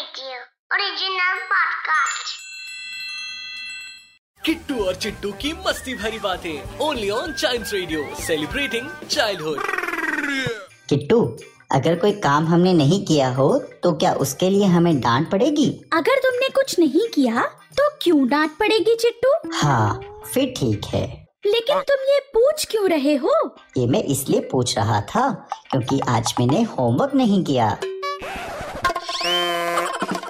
Radio, Kittu और चिट्टू की मस्ती भरी बातें only on child radio celebrating childhood Kittu अगर कोई काम हमने नहीं किया हो तो क्या उसके लिए हमें डांट पड़ेगी? अगर तुमने कुछ नहीं किया तो क्यों डांट पड़ेगी चिट्टू? हाँ फिर ठीक है। लेकिन तुम ये पूछ क्यों रहे हो? ये मैं इसलिए पूछ रहा था क्योंकि आज मैंने होमवर्क नहीं किया।